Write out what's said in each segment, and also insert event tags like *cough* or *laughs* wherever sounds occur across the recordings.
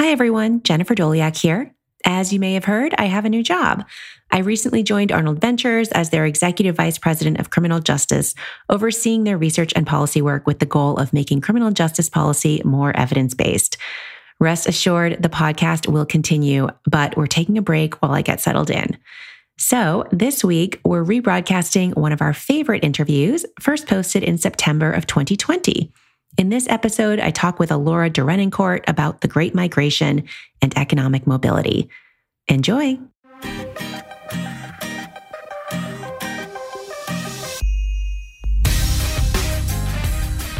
Hi, everyone. Jennifer Doleac here. As you may have heard, I have a new job. I recently joined Arnold Ventures as their executive vice president of criminal justice, overseeing their research and policy work with the goal of making criminal justice policy more evidence based. Rest assured, the podcast will continue, but we're taking a break while I get settled in. So, this week, we're rebroadcasting one of our favorite interviews, first posted in September of 2020. In this episode, I talk with Ellora Derenoncourt about the Great Migration and economic mobility. Enjoy.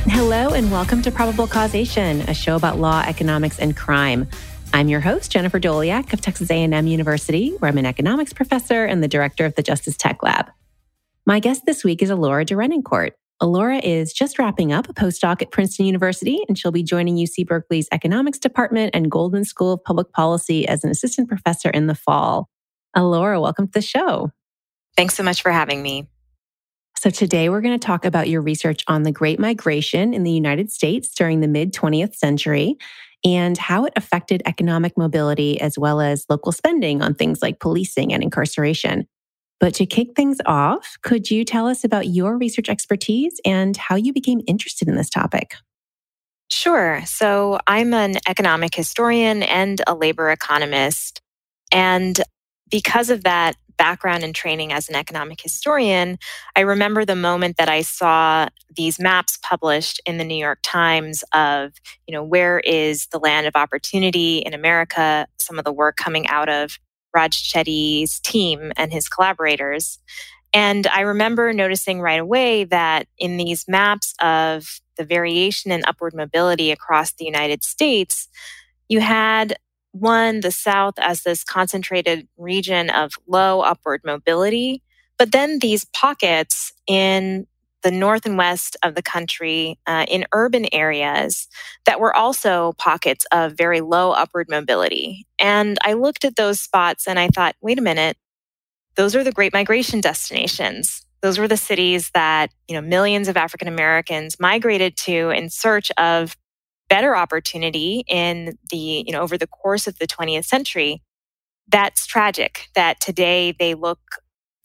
Hello, and welcome to Probable Causation, a show about law, economics, and crime. I'm your host, Jennifer Doleac of Texas A&M University, where I'm an economics professor and the director of the Justice Tech Lab. My guest this week is Ellora Derenoncourt. Ellora is just wrapping up a postdoc at Princeton University, and she'll be joining UC Berkeley's economics department and Goldman School of Public Policy as an assistant professor in the fall. Ellora, welcome to the show. Thanks so much for having me. So, today we're going to talk about your research on the Great Migration in the United States during the mid 20th century and how it affected economic mobility as well as local spending on things like policing and incarceration. But to kick things off, could you tell us about your research expertise and how you became interested in this topic? Sure. So, I'm an economic historian and a labor economist. And because of that background and training as an economic historian, I remember the moment that I saw these maps published in the New York Times of, you know, where is the land of opportunity in America, some of the work coming out of Raj Chetty's team and his collaborators. And I remember noticing right away that in these maps of the variation in upward mobility across the United States, you had one, the South as this concentrated region of low upward mobility, but then these pockets in the north and west of the country uh, in urban areas that were also pockets of very low upward mobility. And I looked at those spots and I thought, wait a minute, those are the great migration destinations. Those were the cities that, you know, millions of African Americans migrated to in search of better opportunity in the, you know, over the course of the 20th century, that's tragic that today they look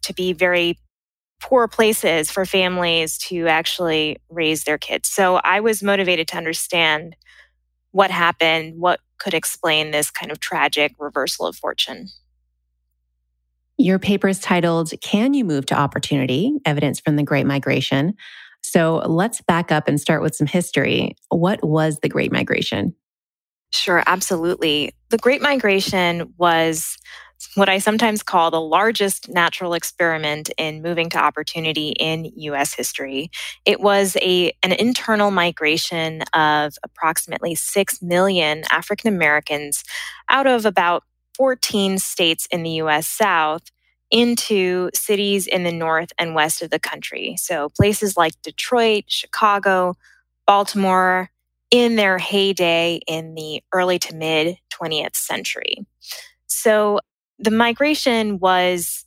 to be very poor places for families to actually raise their kids. So I was motivated to understand what happened, what could explain this kind of tragic reversal of fortune. Your paper is titled Can You Move to Opportunity? Evidence from the Great Migration. So let's back up and start with some history. What was the Great Migration? Sure, absolutely. The Great Migration was what I sometimes call the largest natural experiment in moving to opportunity in US history. It was a an internal migration of approximately 6 million African Americans out of about 14 states in the US South into cities in the north and west of the country. So places like Detroit, Chicago, Baltimore, in their heyday in the early to mid 20th century. So the migration was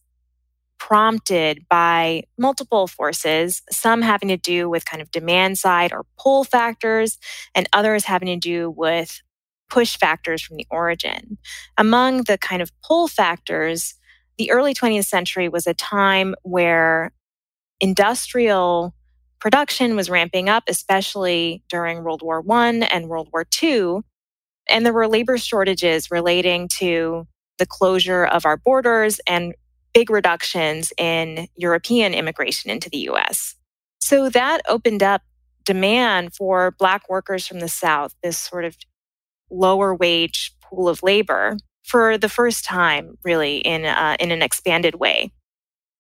prompted by multiple forces, some having to do with kind of demand side or pull factors, and others having to do with push factors from the origin. Among the kind of pull factors, the early 20th century was a time where industrial production was ramping up, especially during World War I and World War II. And there were labor shortages relating to the closure of our borders and big reductions in European immigration into the US. So that opened up demand for Black workers from the South, this sort of lower wage pool of labor for the first time, really, in, uh, in an expanded way.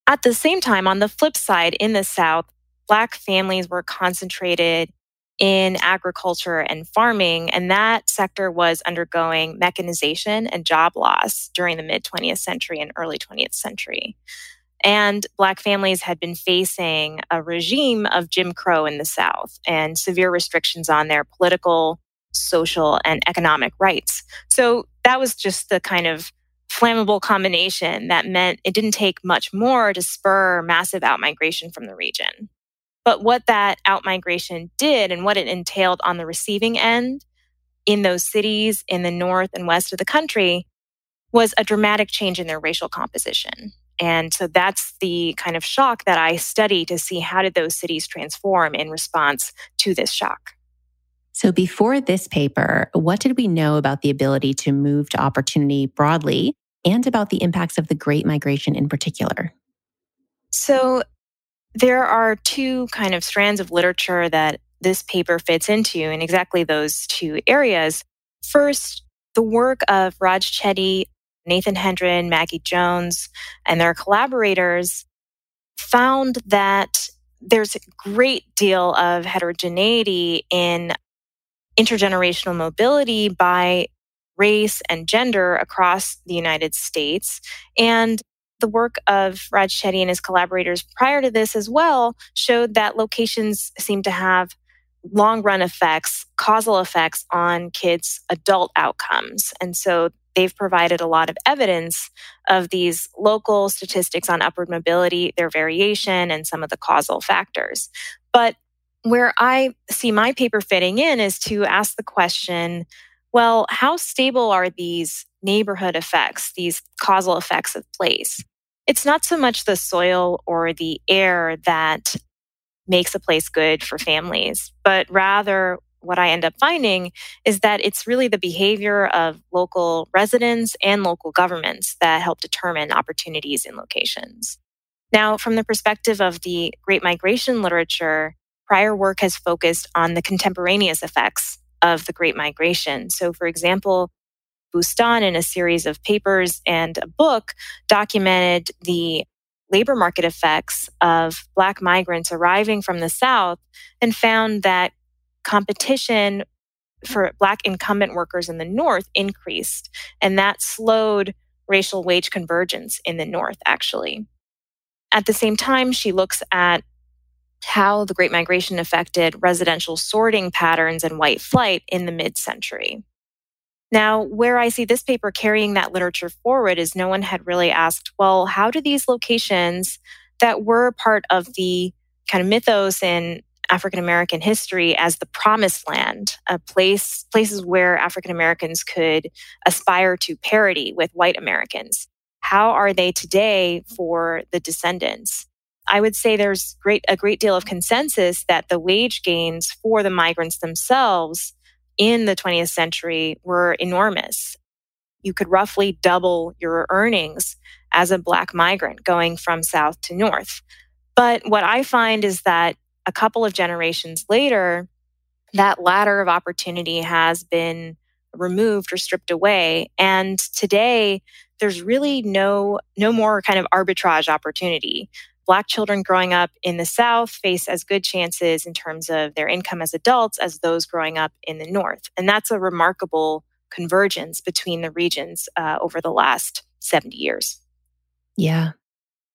At the same time, on the flip side, in the South, Black families were concentrated in agriculture and farming, and that sector was undergoing mechanization and job loss during the mid 20th century and early 20th century. And Black families had been facing a regime of Jim Crow in the South and severe restrictions on their political, social, and economic rights. So that was just the kind of flammable combination that meant it didn't take much more to spur massive outmigration from the region. But what that outmigration did and what it entailed on the receiving end in those cities in the north and west of the country was a dramatic change in their racial composition. And so that's the kind of shock that I study to see how did those cities transform in response to this shock. So before this paper, what did we know about the ability to move to opportunity broadly and about the impacts of the Great Migration in particular? So there are two kind of strands of literature that this paper fits into in exactly those two areas. First, the work of Raj Chetty, Nathan Hendren, Maggie Jones, and their collaborators found that there's a great deal of heterogeneity in intergenerational mobility by race and gender across the United States. And the work of Raj Chetty and his collaborators prior to this as well showed that locations seem to have long run effects, causal effects on kids' adult outcomes. And so they've provided a lot of evidence of these local statistics on upward mobility, their variation, and some of the causal factors. But where I see my paper fitting in is to ask the question well, how stable are these neighborhood effects, these causal effects of place? It's not so much the soil or the air that makes a place good for families, but rather what I end up finding is that it's really the behavior of local residents and local governments that help determine opportunities in locations. Now, from the perspective of the Great Migration literature, prior work has focused on the contemporaneous effects of the Great Migration. So, for example, Boustan, in a series of papers and a book, documented the labor market effects of Black migrants arriving from the South and found that competition for Black incumbent workers in the North increased. And that slowed racial wage convergence in the North, actually. At the same time, she looks at how the Great Migration affected residential sorting patterns and white flight in the mid century. Now, where I see this paper carrying that literature forward is no one had really asked, well, how do these locations that were part of the kind of mythos in African American history as the promised land, a place places where African Americans could aspire to parity with white Americans. How are they today for the descendants? I would say there's great a great deal of consensus that the wage gains for the migrants themselves in the 20th century were enormous. You could roughly double your earnings as a black migrant going from south to north. But what I find is that a couple of generations later, that ladder of opportunity has been removed or stripped away. And today, there's really no, no more kind of arbitrage opportunity. Black children growing up in the South face as good chances in terms of their income as adults as those growing up in the North. And that's a remarkable convergence between the regions uh, over the last 70 years. Yeah.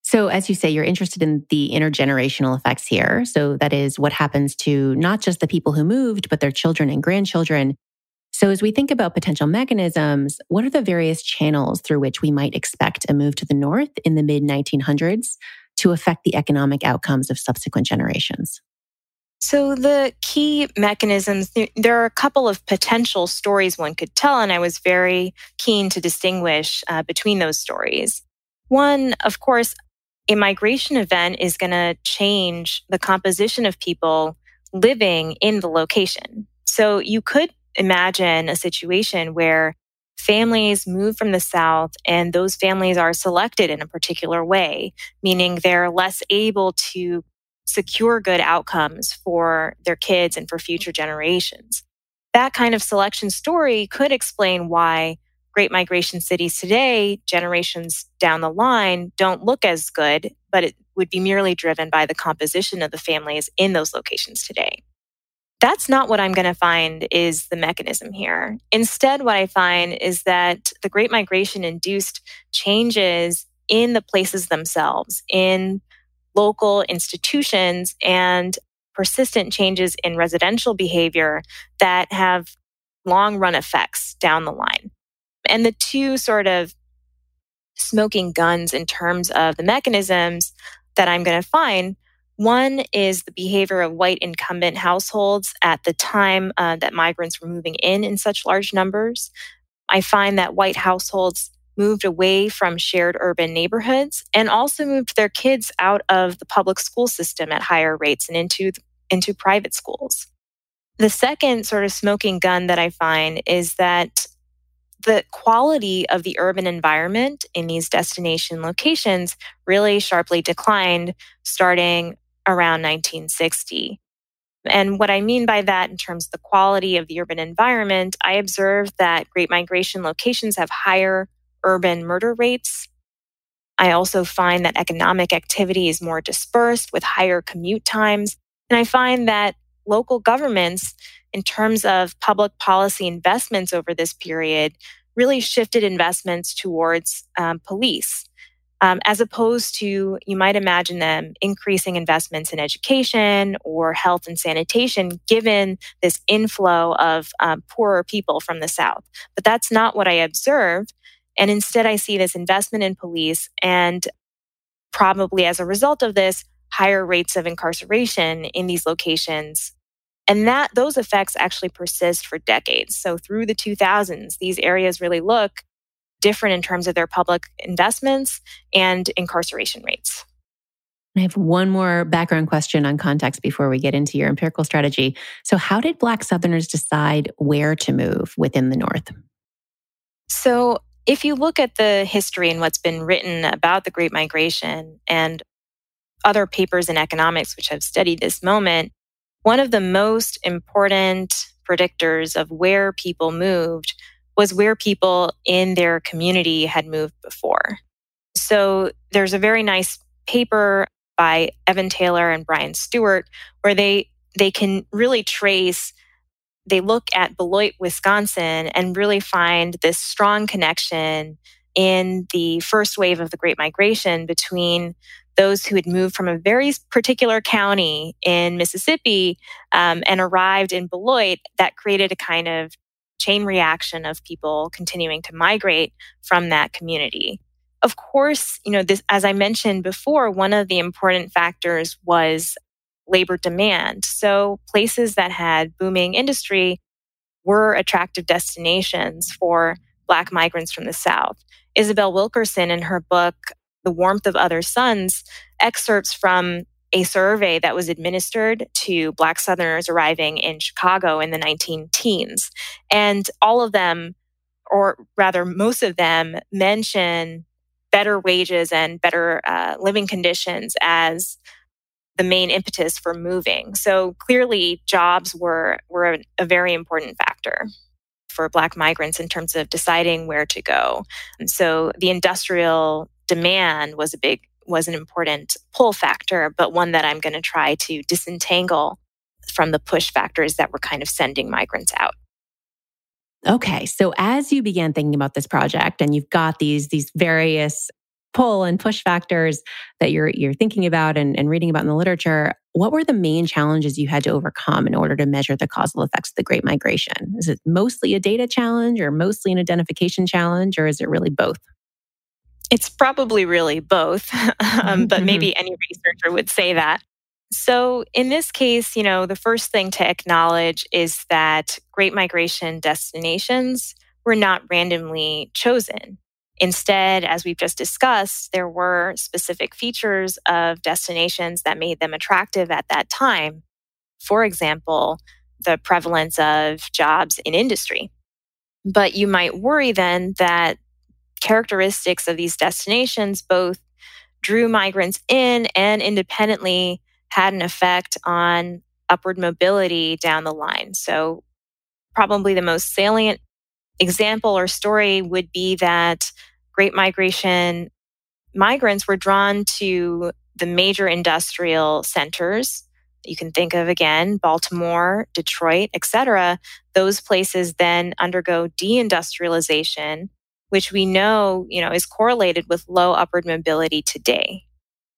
So, as you say, you're interested in the intergenerational effects here. So, that is what happens to not just the people who moved, but their children and grandchildren. So, as we think about potential mechanisms, what are the various channels through which we might expect a move to the north in the mid 1900s? To affect the economic outcomes of subsequent generations? So, the key mechanisms, there are a couple of potential stories one could tell, and I was very keen to distinguish uh, between those stories. One, of course, a migration event is going to change the composition of people living in the location. So, you could imagine a situation where families move from the South and those families are selected in a particular way, meaning they're less able to secure good outcomes for their kids and for future generations. That kind of selection story could explain why great migration cities today, generations down the line, don't look as good, but it would be merely driven by the composition of the families in those locations today. That's not what I'm going to find is the mechanism here. Instead, what I find is that the Great Migration induced changes in the places themselves, in local institutions, and persistent changes in residential behavior that have long run effects down the line. And the two sort of smoking guns in terms of the mechanisms that I'm going to find One is the behavior of white incumbent households at the time uh, that migrants were moving in in such large numbers. I find that white households moved away from shared urban neighborhoods and also moved their kids out of the public school system at higher rates and into, into private schools. The second sort of smoking gun that I find is that the quality of the urban environment in these destination locations really sharply declined starting around 1960. And what I mean by that in terms of the quality of the urban environment, I observed that Great Migration locations have higher urban murder rates. I also find that economic activity is more dispersed with higher commute times. And I find that local governments, in terms of public policy investments over this period, really shifted investments towards um, police um, as opposed to, you might imagine them increasing investments in education or health and sanitation, given this inflow of um, poorer people from the South. But that's not what I observed. And instead, I see this investment in police and probably as a result of this, higher rates of incarceration in these locations. And that those effects actually persist for decades. So through the 2000s, these areas really look different in terms of their public investments and incarceration rates. I have one more background question on context before we get into your empirical strategy. So, how did Black Southerners decide where to move within the North? So, if you look at the history and what's been written about the Great Migration and other papers in economics which have studied this moment, one of the most important predictors of where people moved was where people in their community had moved before. So there's a very nice paper by Evan Taylor and Bryan Stuart where they they can really trace they look at Beloit, Wisconsin and really find this strong connection in the first wave of the Great Migration between those who had moved from a very particular county in Mississippi um, and arrived in Beloit that created a kind of chain reaction of people continuing to migrate from that community. Of course, you know, this, as I mentioned before, one of the important factors was labor demand. So places that had booming industry were attractive destinations for Black migrants from the South. Isabel Wilkerson, in her book, The Warmth of Other Suns, excerpts from a survey that was administered to Black Southerners arriving in Chicago in the 19 teens. And all of them, or rather, most of them, mention better wages and better uh, living conditions as the main impetus for moving. So clearly, jobs were, were a, very important factor for Black migrants in terms of deciding where to go. And so the industrial demand was a big was an important pull factor, but one that I'm going to try to disentangle from the push factors that were kind of sending migrants out. Okay, so as you began thinking about this project and you've got these these various pull and push factors that you're you're thinking about and, and reading about in the literature, what were the main challenges you had to overcome in order to measure the causal effects of the Great Migration? Is it mostly a data challenge or mostly an identification challenge, or is it really both? It's probably really both, *laughs* um, but mm-hmm. maybe any researcher would say that. So, in this case, you know, the first thing to acknowledge is that Great Migration destinations were not randomly chosen. Instead, as we've just discussed, there were specific features of destinations that made them attractive at that time. For example, the prevalence of jobs in industry. But you might worry then that characteristics of these destinations both drew migrants in and independently had an effect on upward mobility down the line. So, probably the most salient example or story would be that Great Migration migrants were drawn to the major industrial centers. You can think of again Baltimore, Detroit, etc. Those places then undergo deindustrialization which we know, you know, is correlated with low upward mobility today.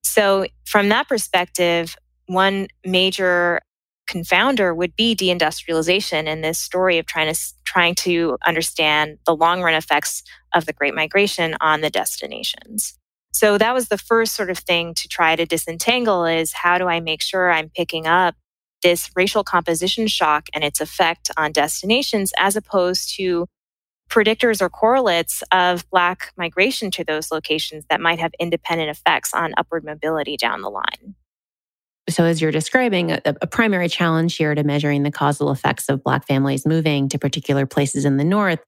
So from that perspective, one major confounder would be deindustrialization and this story of trying to trying to understand the long run effects of the great migration on the destinations. So that was the first sort of thing to try to disentangle is how do I make sure I'm picking up this racial composition shock and its effect on destinations as opposed to predictors or correlates of Black migration to those locations that might have independent effects on upward mobility down the line. So, as you're describing, a, a, primary challenge here to measuring the causal effects of Black families moving to particular places in the North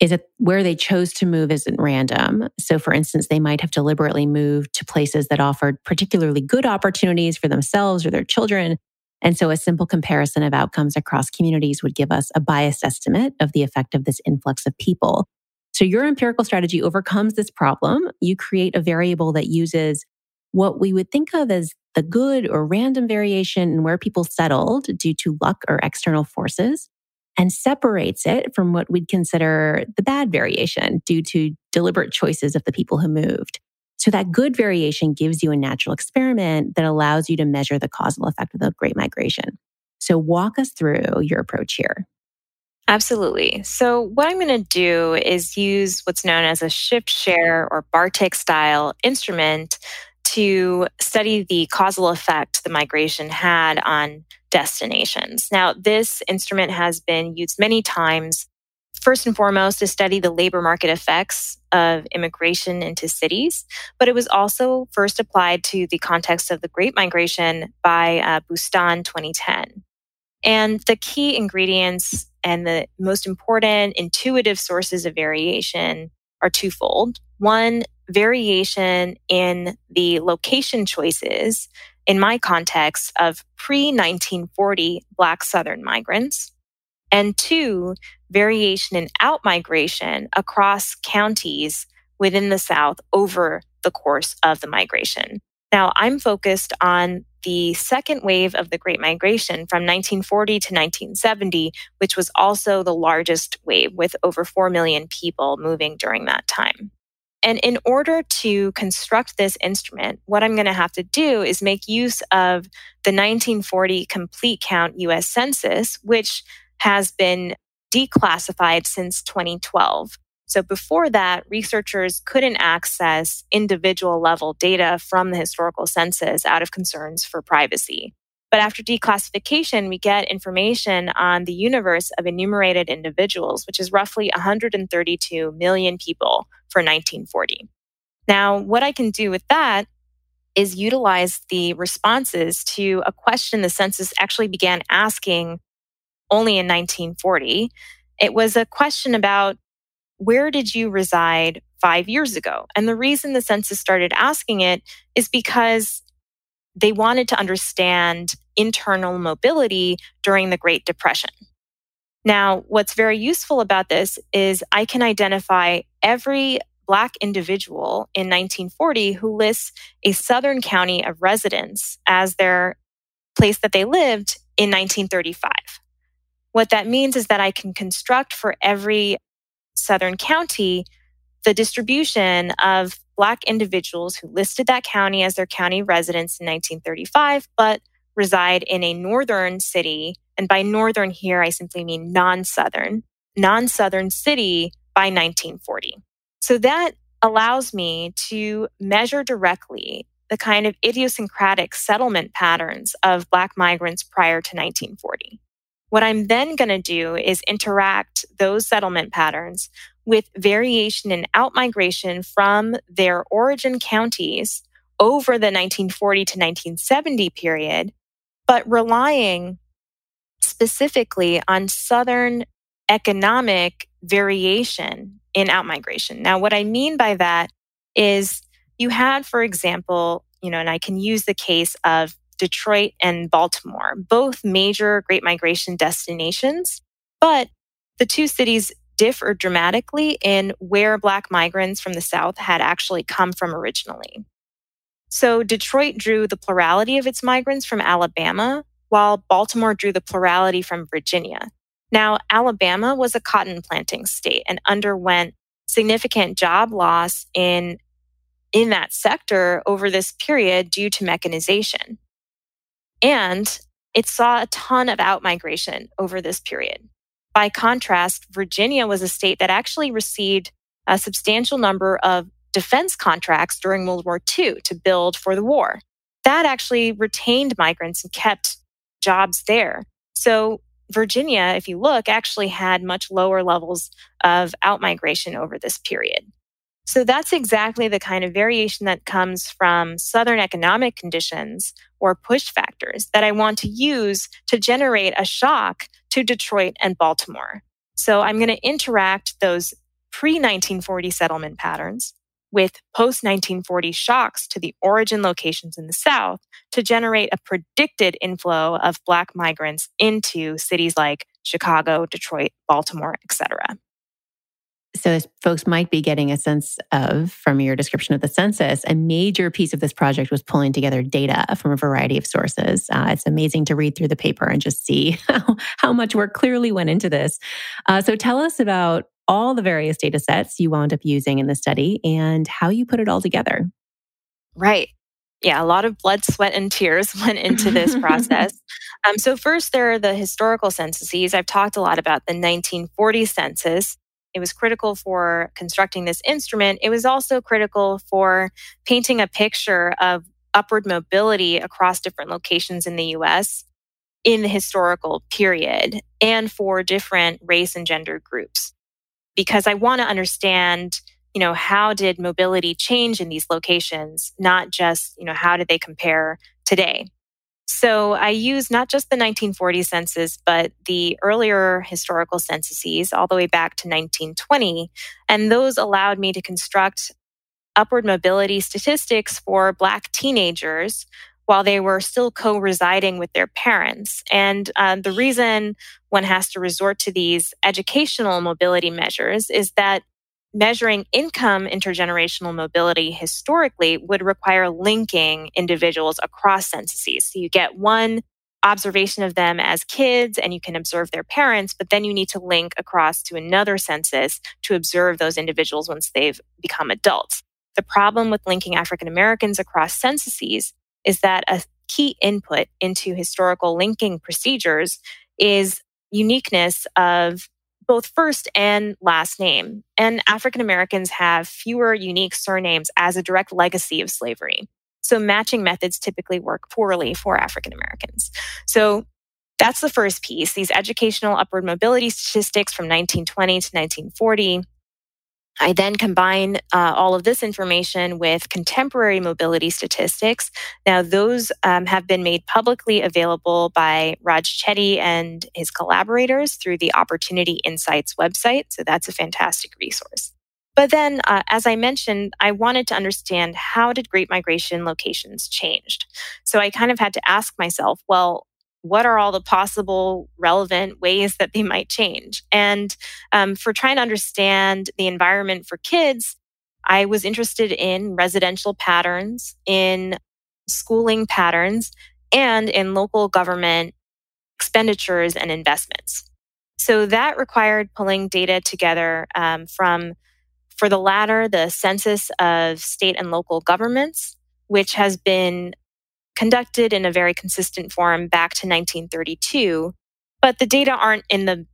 is that where they chose to move isn't random. So, for instance, they might have deliberately moved to places that offered particularly good opportunities for themselves or their children. And so, a simple comparison of outcomes across communities would give us a biased estimate of the effect of this influx of people. So, your empirical strategy overcomes this problem. You create a variable that uses what we would think of as the good or random variation in where people settled due to luck or external forces and separates it from what we'd consider the bad variation due to deliberate choices of the people who moved. So that good variation gives you a natural experiment that allows you to measure the causal effect of the Great Migration. So walk us through your approach here. Absolutely. So, what I'm going to do is use what's known as a shift share or Bartik style instrument to study the causal effect the migration had on destinations. Now, this instrument has been used many times, first and foremost, to study the labor market effects of immigration into cities, but it was also first applied to the context of the Great Migration by uh, Boustan 2010. And the key ingredients and the most important intuitive sources of variation are twofold. One, variation in the location choices in my context of pre 1940 Black Southern migrants, and two, variation in outmigration across counties within the South over the course of the migration. Now, I'm focused on the second wave of the Great Migration from 1940 to 1970, which was also the largest wave with over 4 million people moving during that time. And in order to construct this instrument, what I'm going to have to do is make use of the 1940 complete count US Census, which has been declassified since 2012. So before that, researchers couldn't access individual level data from the historical census out of concerns for privacy. But after declassification, we get information on the universe of enumerated individuals, which is roughly 132 million people for 1940. Now, what I can do with that is utilize the responses to a question the census actually began asking only in 1940. It was a question about where did you reside five years ago? And the reason the census started asking it is because they wanted to understand internal mobility during the Great Depression. Now, what's very useful about this is I can identify every Black individual in 1940 who lists a Southern county of residence as their place that they lived in 1935. What that means is that I can construct for every Southern county the distribution of Black individuals who listed that county as their county residence in 1935, but reside in a northern city. And by northern here, I simply mean non Southern, non Southern city by 1940. So that allows me to measure directly the kind of idiosyncratic settlement patterns of Black migrants prior to 1940. What I'm then going to do is interact those settlement patterns with variation in outmigration from their origin counties over the 1940 to 1970 period, but relying specifically on Southern economic variation in outmigration. Now, what I mean by that is you had, for example, you know, and I can use the case of Detroit and Baltimore, both major Great Migration destinations, but the two cities differ dramatically in where Black migrants from the South had actually come from originally. So Detroit drew the plurality of its migrants from Alabama, while Baltimore drew the plurality from Virginia. Now, Alabama was a cotton planting state and underwent significant job loss in, in that sector over this period due to mechanization. And it saw a ton of outmigration over this period. By contrast, Virginia was a state that actually received a substantial number of defense contracts during World War II to build for the war. That actually retained migrants and kept jobs there. So Virginia, if you look, actually had much lower levels of outmigration over this period. So that's exactly the kind of variation that comes from Southern economic conditions or push factors that I want to use to generate a shock to Detroit and Baltimore. So I'm going to interact those pre 1940 settlement patterns with post 1940 shocks to the origin locations in the South to generate a predicted inflow of Black migrants into cities like Chicago, Detroit, Baltimore, etc. So, as folks might be getting a sense of from your description of the census, a major piece of this project was pulling together data from a variety of sources. Uh, it's amazing to read through the paper and just see *laughs* how, how much work clearly went into this. Uh, so, tell us about all the various data sets you wound up using in the study and how you put it all together. Right. Yeah, a lot of blood, sweat, and tears *laughs* went into this process. *laughs* Um, so, first, there are the historical censuses. I've talked a lot about the 1940 census. It was critical for constructing this instrument. It was also critical for painting a picture of upward mobility across different locations in the US in the historical period and for different race and gender groups because I want to understand, you know, how did mobility change in these locations, not just, you know, how did they compare today? So I use not just the 1940 census, but the earlier historical censuses all the way back to 1920. And those allowed me to construct upward mobility statistics for Black teenagers while they were still co residing with their parents. And uh, the reason one has to resort to these educational mobility measures is that measuring income intergenerational mobility historically would require linking individuals across censuses. So you get one observation of them as kids and you can observe their parents, but then you need to link across to another census to observe those individuals once they've become adults. The problem with linking African Americans across censuses is that a key input into historical linking procedures is uniqueness of both first and last name. And African Americans have fewer unique surnames as a direct legacy of slavery. So matching methods typically work poorly for African Americans. So that's the first piece. These educational upward mobility statistics from 1920 to 1940 I then combine uh, all of this information with contemporary mobility statistics. Now, those um, have been made publicly available by Raj Chetty and his collaborators through the Opportunity Insights website. So that's a fantastic resource. But then, uh, as I mentioned, I wanted to understand how did Great Migration locations changed? So I kind of had to ask myself, well, what are all the possible relevant ways that they might change? And um, for trying to understand the environment for kids, I was interested in residential patterns, in schooling patterns, and in local government expenditures and investments. So that required pulling data together um, from, for the latter, the census of state and local governments, which has been conducted in a very consistent form back to 1932, but the data aren't in the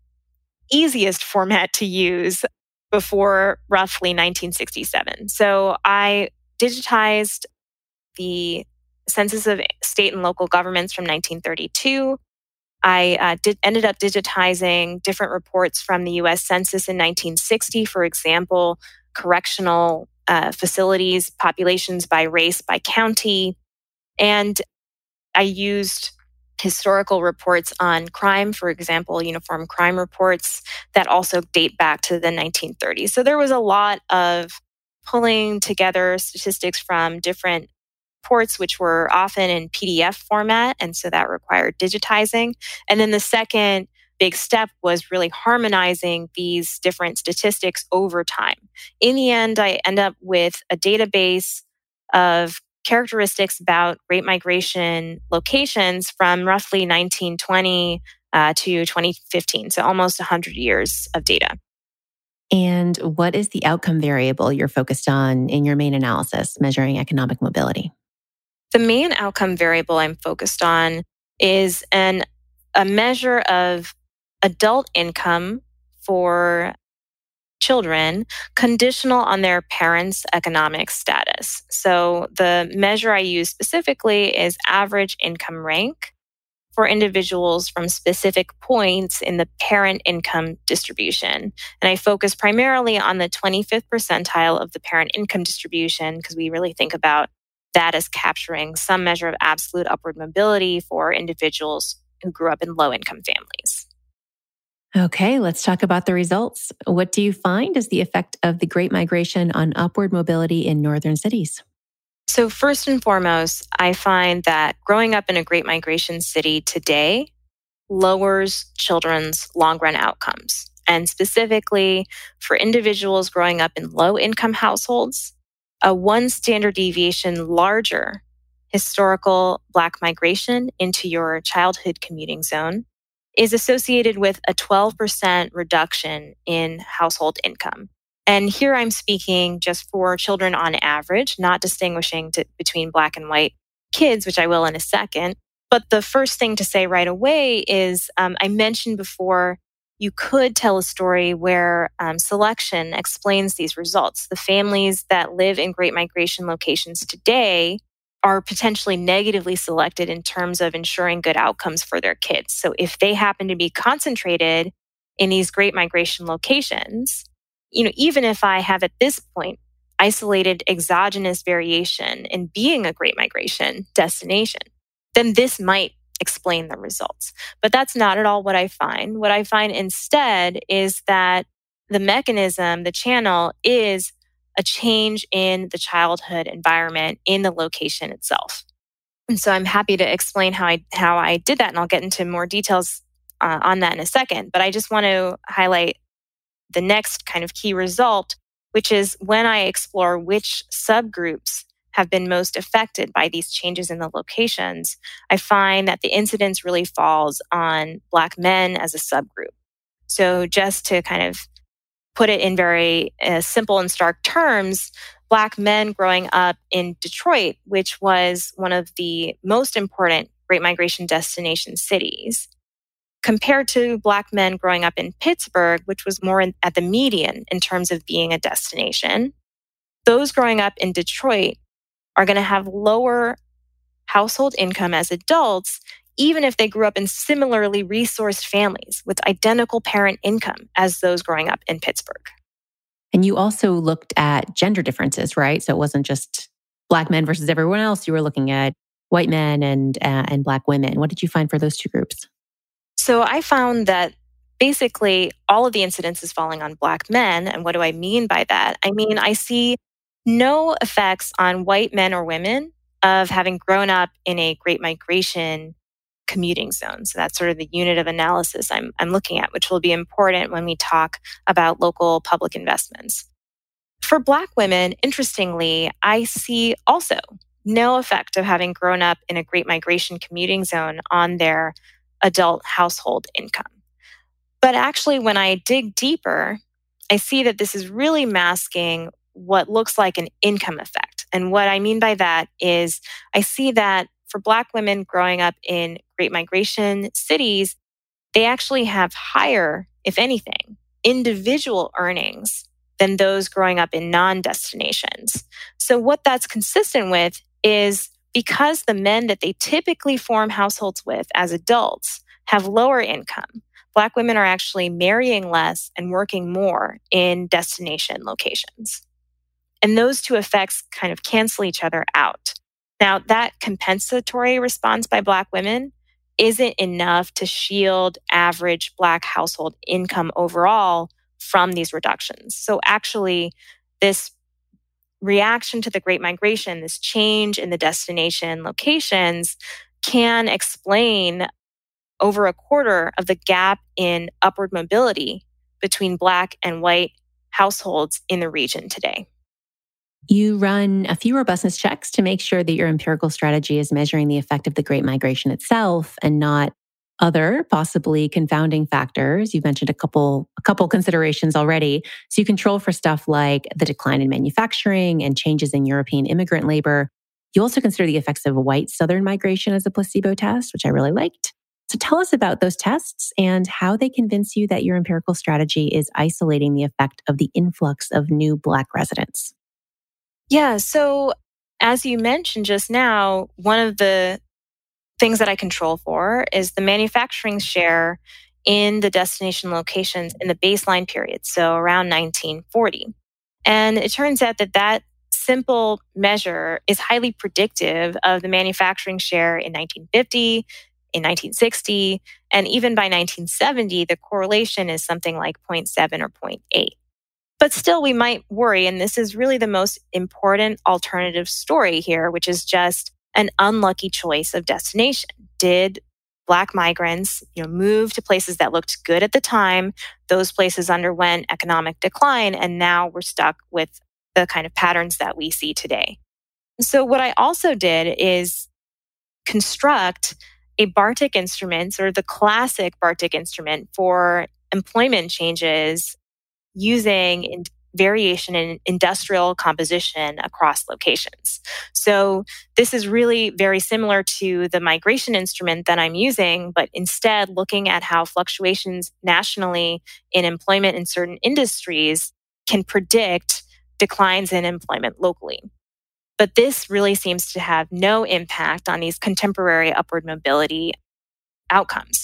easiest *laughs* format to use before roughly 1967. So I digitized the census of state and local governments from 1932. I uh, did, ended up digitizing different reports from the US Census in 1960, for example, correctional uh, facilities, populations by race, by county, and I used historical reports on crime, for example, uniform crime reports that also date back to the 1930s. So there was a lot of pulling together statistics from different reports, which were often in PDF format. And so that required digitizing. And then the second big step was really harmonizing these different statistics over time. In the end, I end up with a database of characteristics about Great Migration locations from roughly 1920 uh, to 2015, so almost 100 years of data. And what is the outcome variable you're focused on in your main analysis, measuring economic mobility? The main outcome variable I'm focused on is an, a measure of adult income for children conditional on their parents' economic status. So the measure I use specifically is average income rank for individuals from specific points in the parent income distribution. And I focus primarily on the 25th percentile of the parent income distribution because we really think about that as capturing some measure of absolute upward mobility for individuals who grew up in low income families. Okay, let's talk about the results. What do you find is the effect of the Great Migration on upward mobility in northern cities? So, first and foremost, I find that growing up in a Great Migration city today lowers children's long run outcomes. And specifically for individuals growing up in low income households, a one standard deviation larger historical Black migration into your childhood commuting zone is associated with a 12% reduction in household income. And here I'm speaking just for children on average, not distinguishing to, between black and white kids, which I will in a second. But the first thing to say right away is um, I mentioned before you could tell a story where um, selection explains these results. The families that live in great migration locations today are potentially negatively selected in terms of ensuring good outcomes for their kids. So if they happen to be concentrated in these great migration locations, you know, even if I have at this point isolated exogenous variation in being a great migration destination, then this might explain the results. But that's not at all what I find. What I find instead is that the mechanism, the channel is a change in the childhood environment in the location itself. And so I'm happy to explain how I how I did that and I'll get into more details uh, on that in a second, but I just want to highlight the next kind of key result, which is when I explore which subgroups have been most affected by these changes in the locations, I find that the incidence really falls on Black men as a subgroup. So, just to kind of put it in very uh, simple and stark terms, Black men growing up in Detroit, which was one of the most important Great Migration destination cities, compared to Black men growing up in Pittsburgh, which was more in, at the median in terms of being a destination, those growing up in Detroit are going to have lower household income as adults, even if they grew up in similarly resourced families with identical parent income as those growing up in Pittsburgh. And you also looked at gender differences, right? So it wasn't just Black men versus everyone else. You were looking at white men and uh, and Black women. What did you find for those two groups? So I found that basically all of the incidence is falling on Black men. And what do I mean by that? I mean, I see no effects on white men or women of having grown up in a great migration commuting zone. So that's sort of the unit of analysis I'm, I'm looking at, which will be important when we talk about local public investments. For Black women, interestingly, I see also no effect of having grown up in a great migration commuting zone on their adult household income. But actually, when I dig deeper, I see that this is really masking what looks like an income effect. And what I mean by that is I see that for Black women growing up in Great Migration cities, they actually have higher, if anything, individual earnings than those growing up in non destinations. So, what that's consistent with is because the men that they typically form households with as adults have lower income, Black women are actually marrying less and working more in destination locations. And those two effects kind of cancel each other out. Now, that compensatory response by Black women isn't enough to shield average Black household income overall from these reductions. So, actually, this reaction to the Great Migration, this change in the destination locations, can explain over a quarter of the gap in upward mobility between Black and white households in the region today. You run a few robustness checks to make sure that your empirical strategy is measuring the effect of the Great Migration itself and not other possibly confounding factors. You've mentioned a couple a couple considerations already. So you control for stuff like the decline in manufacturing and changes in European immigrant labor. You also consider the effects of white southern migration as a placebo test, which I really liked. So tell us about those tests and how they convince you that your empirical strategy is isolating the effect of the influx of new Black residents. Yeah. So as you mentioned just now, one of the things that I control for is the manufacturing share in the destination locations in the baseline period, so around 1940. And it turns out that that simple measure is highly predictive of the manufacturing share in 1950, in 1960, and even by 1970, the correlation is something like 0.7 or 0.8. But still, we might worry, and this is really the most important alternative story here, which is just an unlucky choice of destination. Did black migrants you know move to places that looked good at the time those places underwent economic decline and now we're stuck with the kind of patterns that we see today so what i also did is construct a bartik instrument sort of the classic bartik instrument for employment changes using variation in industrial composition across locations. So this is really very similar to the migration instrument that I'm using, but instead looking at how fluctuations nationally in employment in certain industries can predict declines in employment locally. But this really seems to have no impact on these contemporary upward mobility outcomes.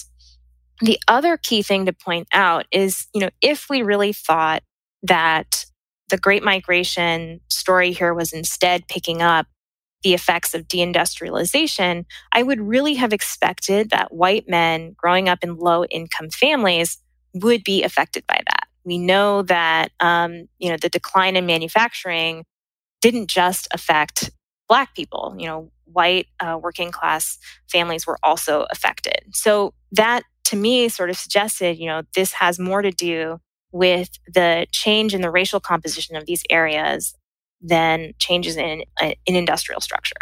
The other key thing to point out is, you know, if we really thought that the Great Migration story here was instead picking up the effects of deindustrialization, I would really have expected that white men growing up in low income families would be affected by that. We know that um, you know the decline in manufacturing didn't just affect Black people. You know, white uh, working class families were also affected. So that to me sort of suggested, you know, this has more to do with the change in the racial composition of these areas than changes in, uh, in industrial structure.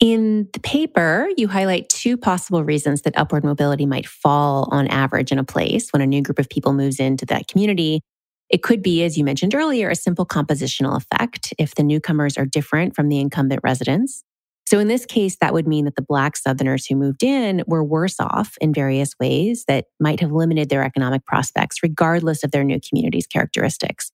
In the paper, you highlight two possible reasons that upward mobility might fall on average in a place when a new group of people moves into that community. It could be, as you mentioned earlier, a simple compositional effect if the newcomers are different from the incumbent residents. So in this case, that would mean that the Black Southerners who moved in were worse off in various ways that might have limited their economic prospects, regardless of their new community's characteristics.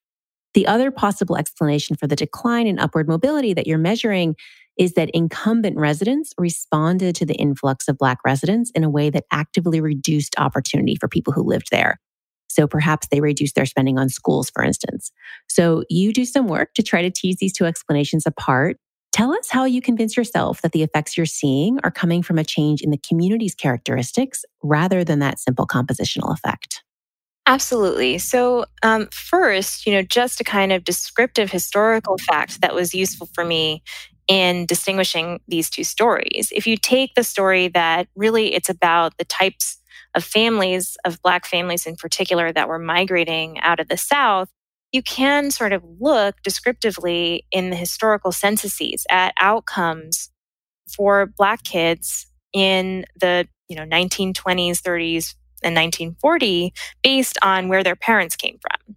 The other possible explanation for the decline in upward mobility that you're measuring is that incumbent residents responded to the influx of Black residents in a way that actively reduced opportunity for people who lived there. So perhaps they reduced their spending on schools, for instance. So you do some work to try to tease these two explanations apart Tell us how you convince yourself that the effects you're seeing are coming from a change in the community's characteristics rather than that simple compositional effect. Absolutely. So, um, first, you know, just a kind of descriptive historical fact that was useful for me in distinguishing these two stories. If you take the story that really it's about the types of families, of Black families in particular, that were migrating out of the South, you can sort of look descriptively in the historical censuses at outcomes for Black kids in the you know 1920s, 30s, and 1940 based on where their parents came from.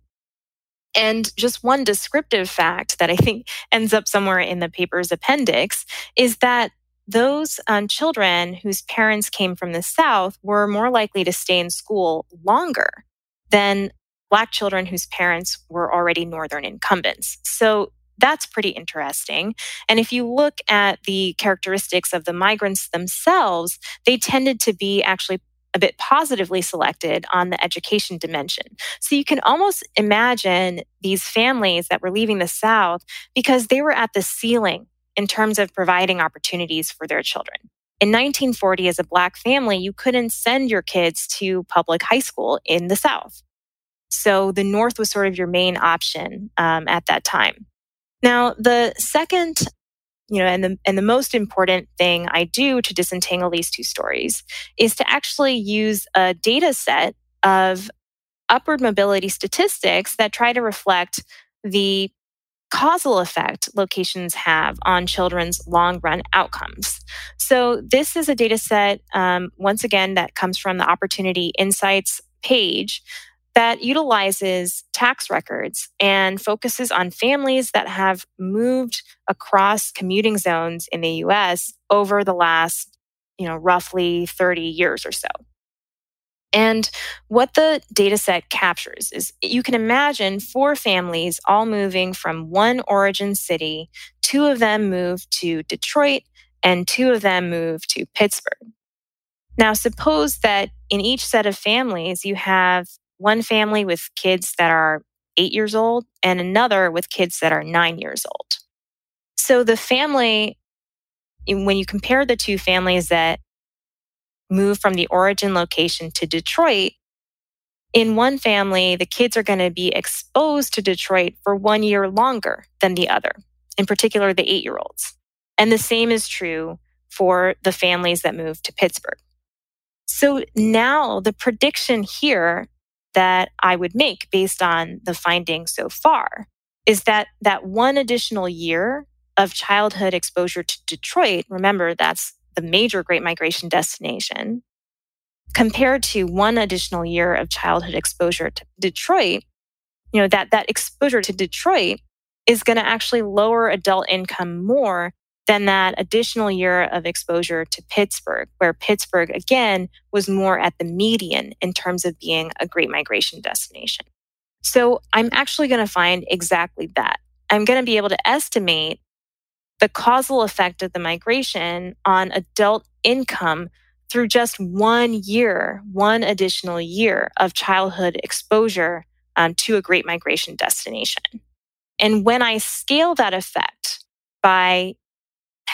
And just one descriptive fact that I think ends up somewhere in the paper's appendix is that those um, children whose parents came from the South were more likely to stay in school longer than Black children whose parents were already Northern incumbents. So that's pretty interesting. And if you look at the characteristics of the migrants themselves, they tended to be actually a bit positively selected on the education dimension. So you can almost imagine these families that were leaving the South because they were at the ceiling in terms of providing opportunities for their children. In 1940, as a Black family, you couldn't send your kids to public high school in the South. So the North was sort of your main option um, at that time. Now, the second, you know, and the, and the most important thing I do to disentangle these two stories is to actually use a data set of upward mobility statistics that try to reflect the causal effect locations have on children's long run outcomes. So, this is a data set, um, once again, that comes from the Opportunity Insights page that utilizes tax records and focuses on families that have moved across commuting zones in the US over the last you know, roughly 30 years or so. And what the data set captures is you can imagine four families all moving from one origin city. Two of them move to Detroit and two of them move to Pittsburgh. Now, suppose that in each set of families, you have one family with kids that are eight years old and another with kids that are nine years old. So the family, when you compare the two families that move from the origin location to Detroit, in one family, the kids are going to be exposed to Detroit for one year longer than the other, in particular, the eight year olds. And the same is true for the families that move to Pittsburgh. So now the prediction here that I would make based on the findings so far is that that one additional year of childhood exposure to Detroit, remember that's the major Great Migration destination, compared to one additional year of childhood exposure to Detroit, you know, that, that exposure to Detroit is going to actually lower adult income more than that additional year of exposure to Pittsburgh, where Pittsburgh, again, was more at the median in terms of being a great migration destination. So I'm actually going to find exactly that. I'm going to be able to estimate the causal effect of the migration on adult income through just one year, one additional year of childhood exposure um, to a great migration destination. And when I scale that effect by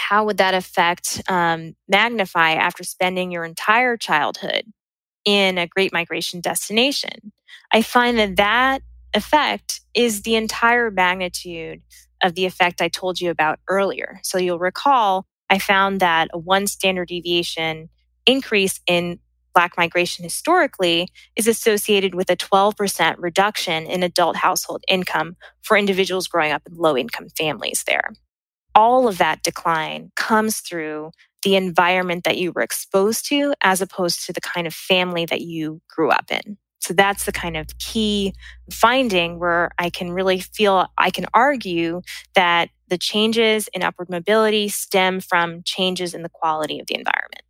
how would that effect um, magnify after spending your entire childhood in a great migration destination? I find that that effect is the entire magnitude of the effect I told you about earlier. So you'll recall I found that a one standard deviation increase in Black migration historically is associated with a 12% reduction in adult household income for individuals growing up in low income families there all of that decline comes through the environment that you were exposed to as opposed to the kind of family that you grew up in. So that's the kind of key finding where I can really feel I can argue that the changes in upward mobility stem from changes in the quality of the environment.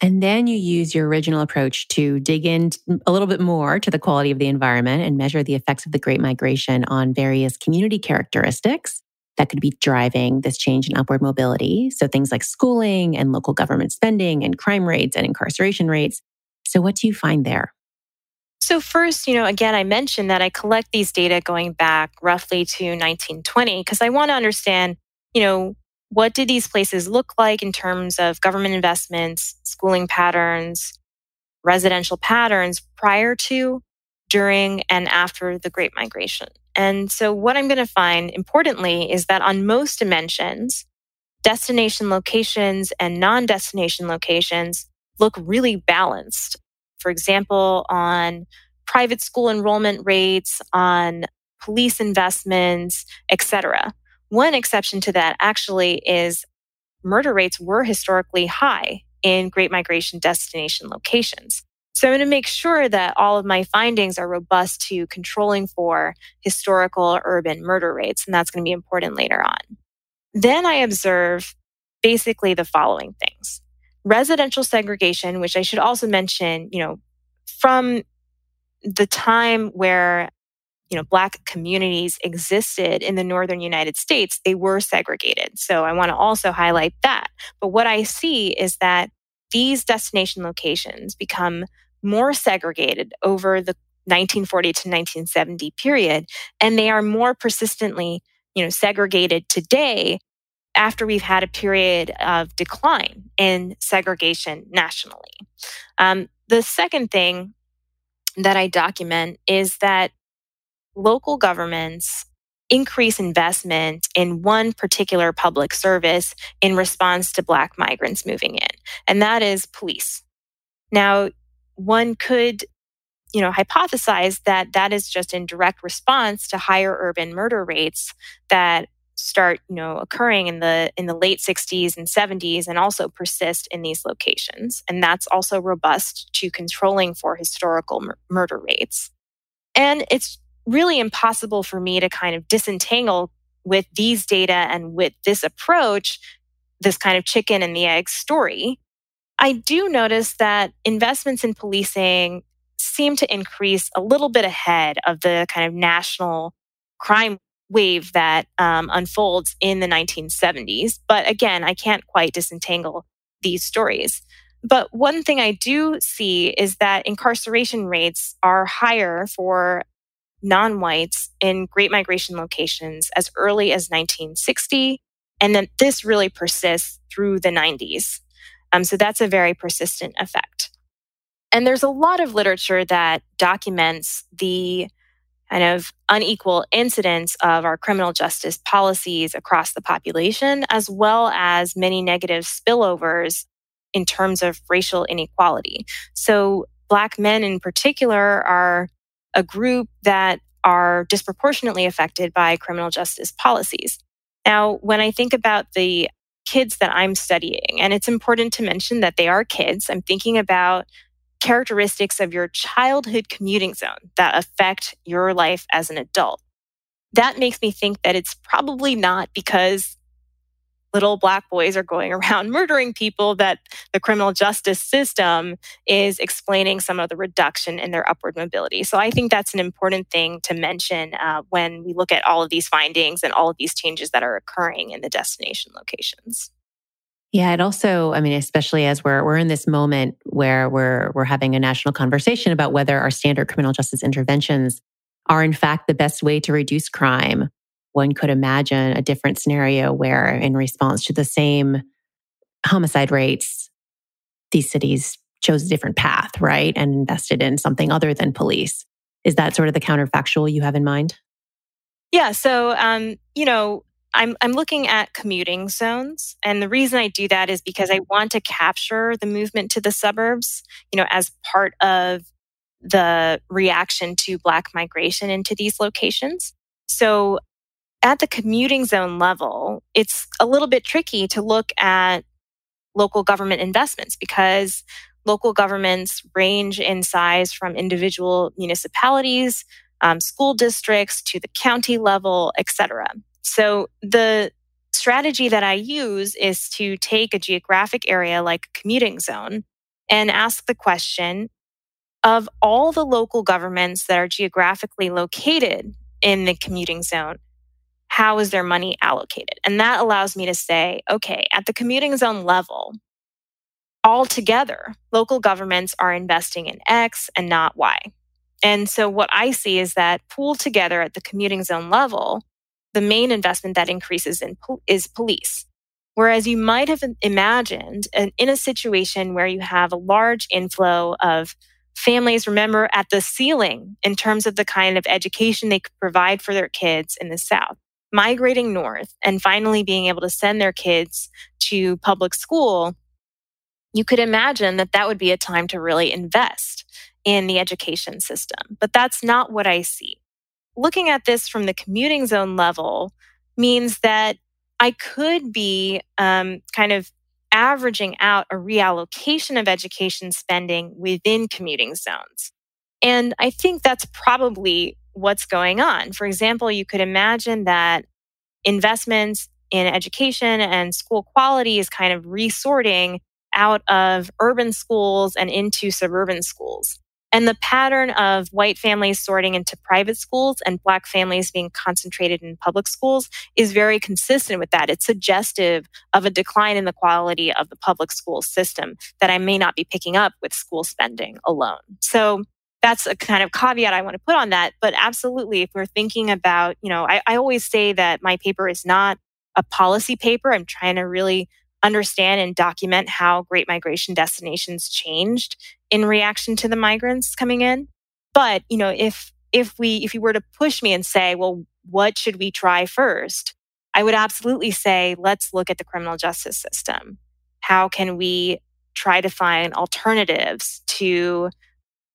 And then you use your original approach to dig in a little bit more to the quality of the environment and measure the effects of the Great Migration on various community characteristics that could be driving this change in upward mobility. So things like schooling and local government spending and crime rates and incarceration rates. So what do you find there? So first, you know, again, I mentioned that I collect these data going back roughly to 1920 because I want to understand, you know, what did these places look like in terms of government investments, schooling patterns, residential patterns prior to, during, and after the Great Migration. And so, what I'm going to find importantly is that on most dimensions, destination locations and non destination locations look really balanced. For example, on private school enrollment rates, on police investments, etc. One exception to that actually is murder rates were historically high in Great Migration destination locations. So I'm going to make sure that all of my findings are robust to controlling for historical urban murder rates. And that's going to be important later on. Then I observe basically the following things. Residential segregation, which I should also mention, you know, from the time where you know black communities existed in the northern united states they were segregated so i want to also highlight that but what i see is that these destination locations become more segregated over the 1940 to 1970 period and they are more persistently you know segregated today after we've had a period of decline in segregation nationally. Um, the second thing that i document is that local governments increase investment in one particular public service in response to black migrants moving in and that is police. Now one could you know hypothesize that that is just in direct response to higher urban murder rates that start you know occurring in the in the late 60s and 70s and also persist in these locations. And that's also robust to controlling for historical mur- murder rates. And it's really impossible for me to kind of disentangle with these data and with this approach this kind of chicken and the egg story I do notice that investments in policing seem to increase a little bit ahead of the kind of national crime wave that um, unfolds in the 1970s. But again, I can't quite disentangle these stories. But one thing I do see is that incarceration rates are higher for non whites in Great Migration locations as early as 1960. And then this really persists through the 90s. Um, so that's a very persistent effect. And there's a lot of literature that documents the kind of unequal incidence of our criminal justice policies across the population, as well as many negative spillovers in terms of racial inequality. So, Black men in particular are a group that are disproportionately affected by criminal justice policies. Now, when I think about the kids that I'm studying, and it's important to mention that they are kids, I'm thinking about characteristics of your childhood commuting zone that affect your life as an adult. That makes me think that it's probably not because little black boys are going *laughs* around murdering people that the criminal justice system is explaining some of the reduction in their upward mobility. So I think that's an important thing to mention uh, when we look at all of these findings and all of these changes that are occurring in the destination locations. Yeah, it also, I mean, especially as we're we're in this moment where we're we're having a national conversation about whether our standard criminal justice interventions are in fact the best way to reduce crime. One could imagine a different scenario where in response to the same homicide rates, these cities chose a different path, right? And invested in something other than police. Is that sort of the counterfactual you have in mind? Yeah. So, um, you know, I'm, I'm looking at commuting zones. And the reason I do that is because I want to capture the movement to the suburbs, you know, as part of the reaction to Black migration into these locations. So at the commuting zone level, it's a little bit tricky to look at local government investments because local governments range in size from individual municipalities, um, school districts to the county level, et cetera. So the strategy that I use is to take a geographic area like a commuting zone and ask the question of all the local governments that are geographically located in the commuting zone, how is their money allocated? And that allows me to say, okay, at the commuting zone level, altogether, local governments are investing in X and not Y. And so what I see is that pooled together at the commuting zone level, the main investment that increases in is police. Whereas you might have imagined in a situation where you have a large inflow of families, remember, at the ceiling in terms of the kind of education they could provide for their kids in the South, migrating north and finally being able to send their kids to public school, you could imagine that that would be a time to really invest in the education system. But that's not what I see looking at this from the commuting zone level means that I could be um, kind of averaging out a reallocation of education spending within commuting zones. And I think that's probably what's going on. For example, you could imagine that investments in education and school quality is kind of resorting out of urban schools and into suburban schools. And the pattern of white families sorting into private schools and black families being concentrated in public schools is very consistent with that. It's suggestive of a decline in the quality of the public school system that I may not be picking up with school spending alone. So that's a kind of caveat I want to put on that. But absolutely, if we're thinking about, you know, I, I always say that my paper is not a policy paper. I'm trying to really understand and document how great migration destinations changed in reaction to the migrants coming in. But, you know, if if we if you were to push me and say, well, what should we try first? I would absolutely say, let's look at the criminal justice system. How can we try to find alternatives to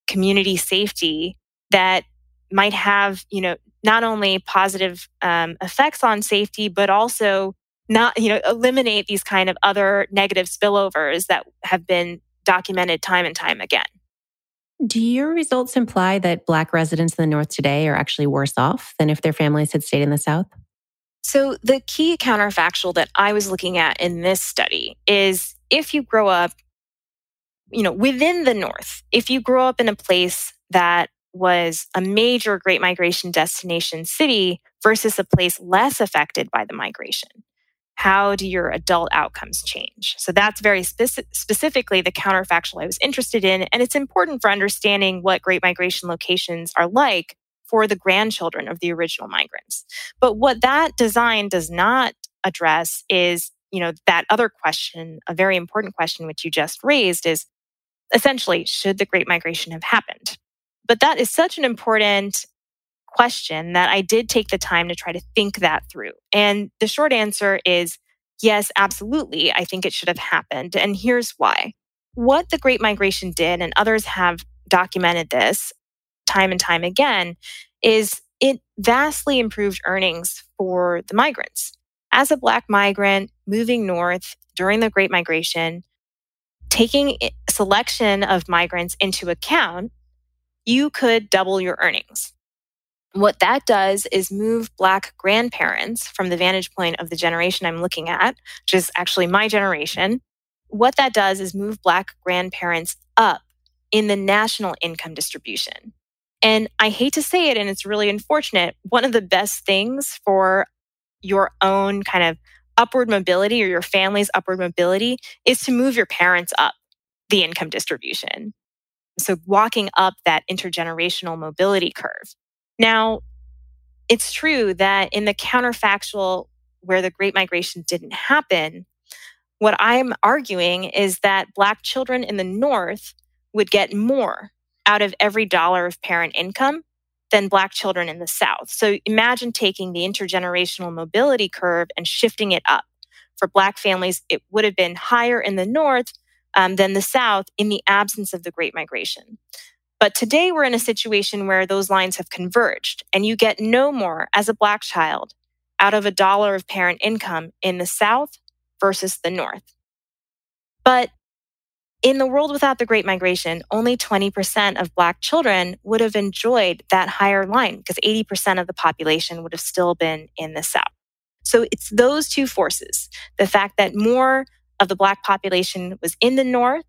community safety that might have, you know, not only positive um, effects on safety, but also not, you know, eliminate these kind of other negative spillovers that have been documented time and time again. Do your results imply that Black residents in the North today are actually worse off than if their families had stayed in the South? So, the key counterfactual that I was looking at in this study is if you grow up you know, within the North, if you grow up in a place that was a major Great Migration destination city versus a place less affected by the migration, how do your adult outcomes change? So that's very speci- specifically the counterfactual I was interested in. And it's important for understanding what Great Migration locations are like for the grandchildren of the original migrants. But what that design does not address is, you know, that other question, a very important question which you just raised is essentially, should the Great Migration have happened? But that is such an important question that I did take the time to try to think that through. And the short answer is yes, absolutely. I think it should have happened. And here's why. What the Great Migration did, and others have documented this time and time again, is it vastly improved earnings for the migrants. As a Black migrant moving north during the Great Migration, taking selection of migrants into account, you could double your earnings. What that does is move Black grandparents from the vantage point of the generation I'm looking at, which is actually my generation. What that does is move Black grandparents up in the national income distribution. And I hate to say it, and it's really unfortunate. One of the best things for your own kind of upward mobility or your family's upward mobility is to move your parents up the income distribution. So, walking up that intergenerational mobility curve. Now, it's true that in the counterfactual where the Great Migration didn't happen, what I'm arguing is that Black children in the North would get more out of every dollar of parent income than Black children in the South. So imagine taking the intergenerational mobility curve and shifting it up. For Black families, it would have been higher in the North um, than the South in the absence of the Great Migration. But today we're in a situation where those lines have converged, and you get no more as a Black child out of a dollar of parent income in the South versus the North. But in the world without the Great Migration, only 20% of Black children would have enjoyed that higher line because 80% of the population would have still been in the South. So it's those two forces the fact that more of the Black population was in the North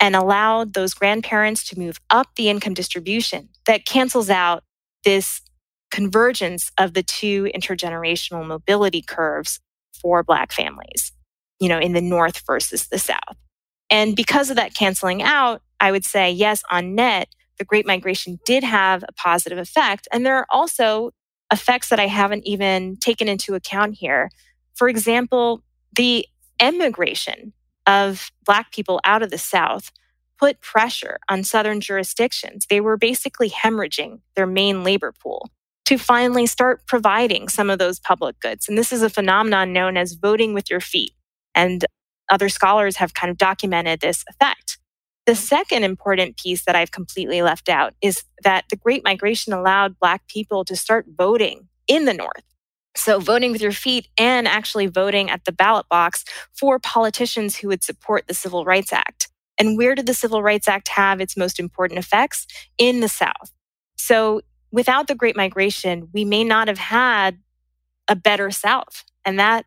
and allowed those grandparents to move up the income distribution that cancels out this convergence of the two intergenerational mobility curves for Black families, you know, in the North versus the South. And because of that canceling out, I would say, yes, on net, the Great Migration did have a positive effect. And there are also effects that I haven't even taken into account here. For example, the emigration of Black people out of the South put pressure on Southern jurisdictions. They were basically hemorrhaging their main labor pool to finally start providing some of those public goods. And this is a phenomenon known as voting with your feet. And other scholars have kind of documented this effect. The second important piece that I've completely left out is that the Great Migration allowed Black people to start voting in the North. So, voting with your feet and actually voting at the ballot box for politicians who would support the Civil Rights Act. And where did the Civil Rights Act have its most important effects? In the South. So, without the Great Migration, we may not have had a better South. And that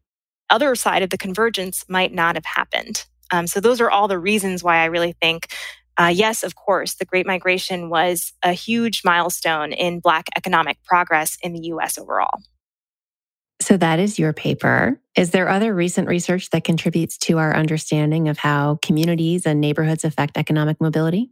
other side of the convergence might not have happened. Um, so those are all the reasons why I really think, uh, yes, of course, the Great Migration was a huge milestone in Black economic progress in the US overall. So that is your paper. Is there other recent research that contributes to our understanding of how communities and neighborhoods affect economic mobility?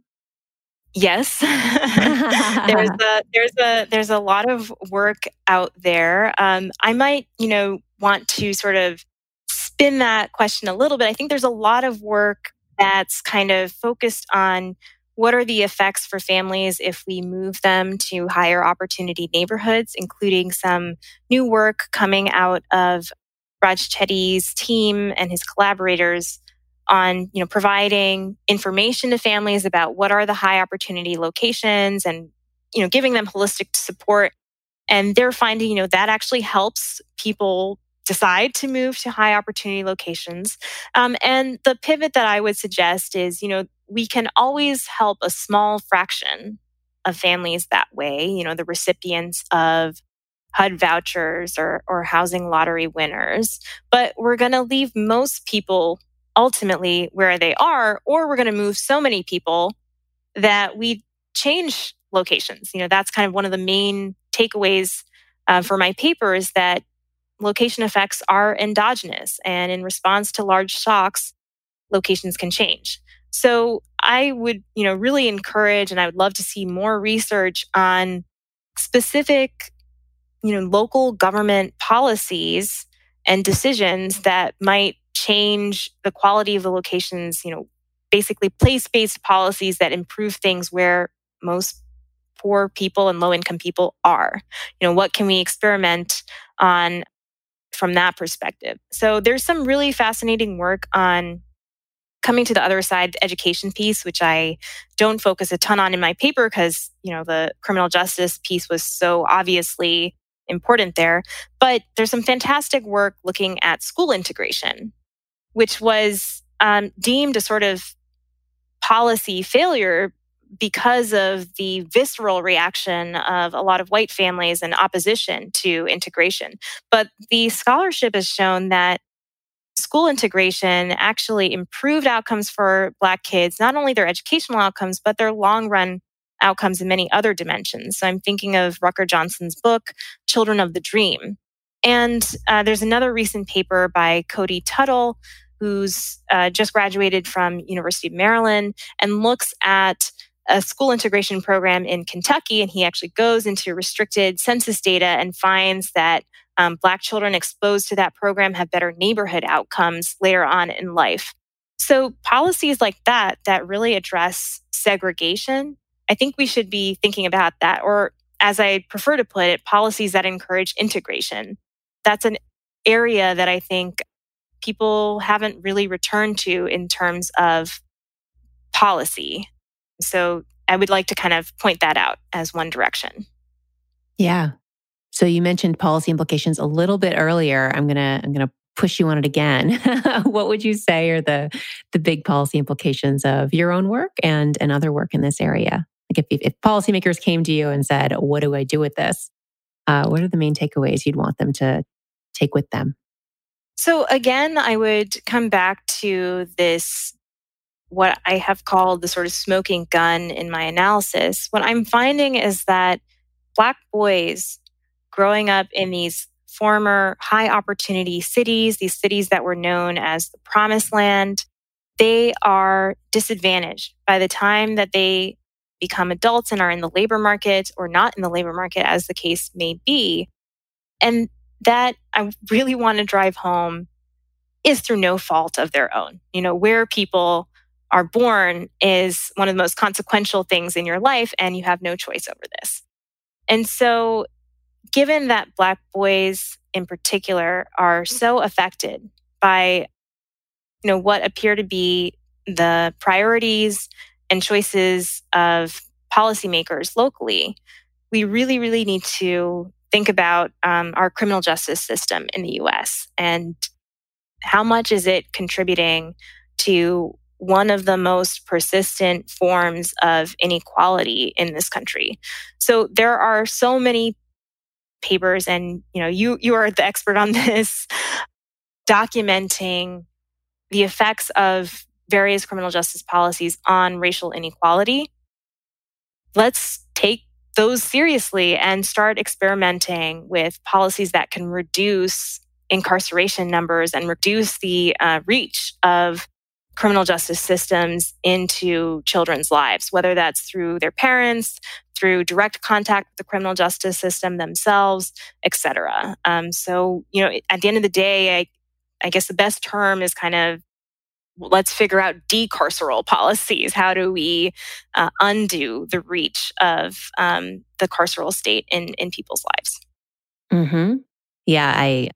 Yes, *laughs* there's *laughs* a there's a there's a lot of work out there. Um, I might you know want to sort of spin that question a little bit. I think there's a lot of work that's kind of focused on what are the effects for families if we move them to higher opportunity neighborhoods, including some new work coming out of Raj Chetty's team and his collaborators on you know providing information to families about what are the high opportunity locations and you know giving them holistic support and they're finding you know that actually helps people decide to move to high opportunity locations um, and the pivot that i would suggest is you know we can always help a small fraction of families that way you know the recipients of HUD vouchers or, or housing lottery winners. But we're going to leave most people ultimately where they are, or we're going to move so many people that we change locations. You know, that's kind of one of the main takeaways uh, for my paper is that location effects are endogenous, and in response to large shocks, locations can change. So I would, you know, really encourage, and I would love to see more research on specific, you know, local government policies and decisions that might change the quality of the locations, you know, basically place based policies that improve things where most poor people and low income people are. You know, what can we experiment on from that perspective? So there's some really fascinating work on coming to the other side the education piece which i don't focus a ton on in my paper because you know the criminal justice piece was so obviously important there but there's some fantastic work looking at school integration which was um, deemed a sort of policy failure because of the visceral reaction of a lot of white families and opposition to integration. But the scholarship has shown that school integration actually improved outcomes for Black kids, not only their educational outcomes, but their long run outcomes in many other dimensions. So I'm thinking of Rucker Johnson's book, Children of the Dream. And uh, there's another recent paper by Cody Tuttle, who's uh, just graduated from University of Maryland and looks at a school integration program in Kentucky. And he actually goes into restricted census data and finds that um, Black children exposed to that program have better neighborhood outcomes later on in life. So, policies like that, that really address segregation, I think we should be thinking about that. Or, as I prefer to put it, policies that encourage integration. That's an area that I think people haven't really returned to in terms of policy. So, I would like to kind of point that out as one direction. Yeah, so you mentioned policy implications a little bit earlier. I'm going to I'm going to push you on it again. *laughs* what would you say are the the big policy implications of your own work and and other work in this area? Like if if policymakers came to you and said, "What do I do with this?" Uh, what are the main takeaways you'd want them to take with them? So again, I would come back to this what I have called the sort of smoking gun in my analysis. What I'm finding is that Black boys growing up in these former high opportunity cities, these cities that were known as the promised land, they are disadvantaged by the time that they become adults and are in the labor market or not in the labor market, as the case may be. And that I really want to drive home is through no fault of their own. You know, where people are born is one of the most consequential things in your life, and you have no choice over this. And so given that Black boys in particular are so affected by you know what appear to be the priorities and choices of policymakers locally, we really, really need to think about um, our criminal justice system in the US and how much is it contributing to one of the most persistent forms of inequality in this country. So there are so many papers and you know you you are the expert on *laughs* this documenting the effects of various criminal justice policies on racial inequality let's take those seriously and start experimenting with policies that can reduce incarceration numbers and reduce the uh, reach of criminal justice systems into children's lives, whether that's through their parents, through direct contact with the criminal justice system themselves, et cetera. Um, so, you know, at the end of the day, I, I guess the best term is kind of let's figure out decarceral policies. How do we uh, undo the reach of um, the carceral state in, in people's lives? Mm-hmm. Yeah, I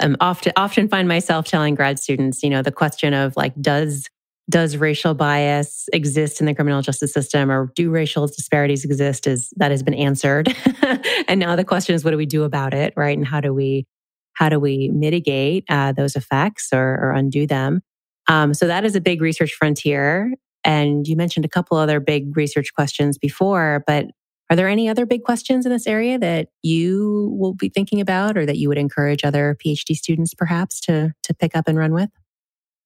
um, often often find myself telling grad students, you know, the question of like, does does racial bias exist in the criminal justice system or do racial disparities exist is that has been answered *laughs* and now the question is what do we do about it right and how do we how do we mitigate uh, those effects or, or undo them um, so that is a big research frontier and you mentioned a couple other big research questions before but are there any other big questions in this area that you will be thinking about or that you would encourage other PhD students perhaps to, to pick up and run with?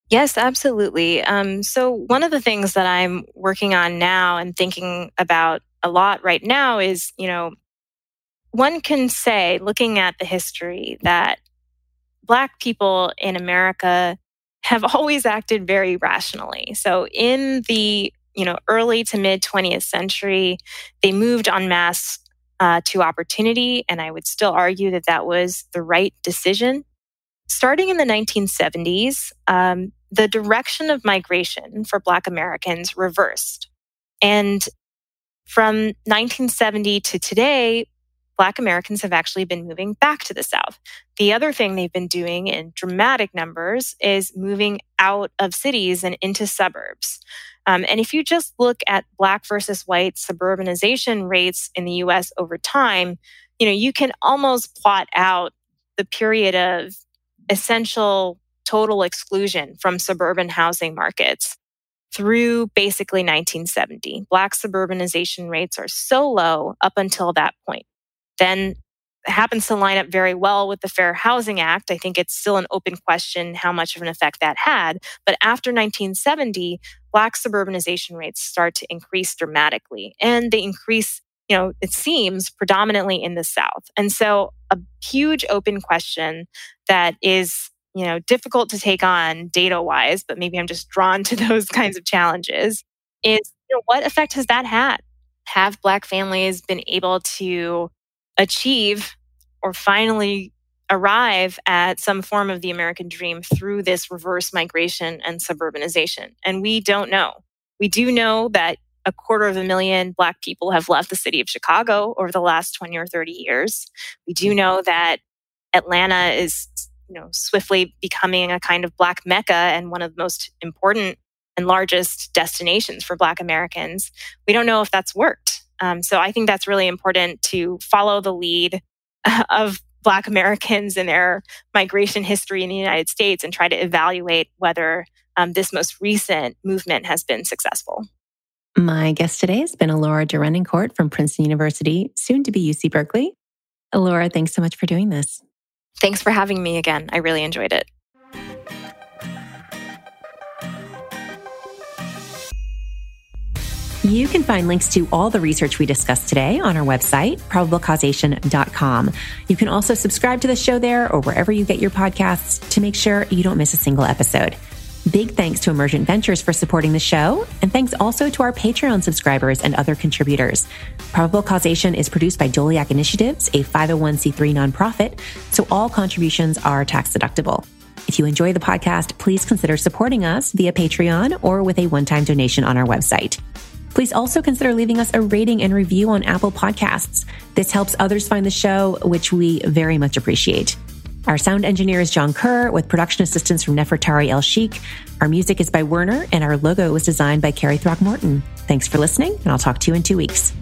Yes, absolutely. Um, so, one of the things that I'm working on now and thinking about a lot right now is, you know, one can say, looking at the history, that Black people in America have *laughs* always acted very rationally. So, in the you know early to mid 20th century, they moved en masse uh, to opportunity, and I would still argue that that was the right decision. Starting in the 1970s, um, the direction of migration for Black Americans reversed. And from 1970 to today, Black Americans have actually been moving back to the South. The other thing they've been doing in dramatic numbers is moving out of cities and into suburbs. Um, and if you just look at Black versus white suburbanization rates in the US over time, you know, you can almost plot out the period of essential total exclusion from suburban housing markets through basically 1970. Black suburbanization rates are so low up until that point. Then happens to line up very well with the Fair Housing Act. I think it's still an open question how much of an effect that had. But after 1970, Black suburbanization rates start to increase dramatically. And they increase, you know, it seems predominantly in the South. And so a huge open question that is you know, difficult to take on data wise, but maybe I'm just drawn to *laughs* those kinds of challenges is you know, what effect has that had? Have Black families been able to achieve or finally arrive at some form of the American dream through this reverse migration and suburbanization? And we don't know. We do know that a quarter of a million Black people have left the city of Chicago over the last 20 or 30 years. We do know that Atlanta is you know, swiftly becoming a kind of Black Mecca and one of the most important and largest destinations for Black Americans. We don't know if that's worked. Um, so I think that's really important to follow the lead *laughs* of Black Americans and their migration history in the United States and try to evaluate whether um, this most recent movement has been successful. My guest today has been Ellora Derenoncourt from Princeton University, soon to be UC Berkeley. Elora, thanks so much for doing this. Thanks for having me again. I really enjoyed it. You can find links to all the research we discussed today on our website, probablecausation.com. You can also subscribe to the show there or wherever you get your podcasts to make sure you don't miss a single episode. Big thanks to Emergent Ventures for supporting the show, and thanks also to our Patreon subscribers and other contributors. Probable Causation is produced by Doleac Initiatives, a 501c3 nonprofit, so all contributions are tax deductible. If you enjoy the podcast, please consider supporting us via Patreon or with a one time donation on our website. Please also consider leaving us a rating and review on Apple Podcasts. This helps others find the show, which we very much appreciate. Our sound engineer is John Kerr with production assistance from Nefertari El Sheikh. Our music is by Werner and our logo was designed by Carrie Throckmorton. Thanks for listening and I'll talk to you in two weeks.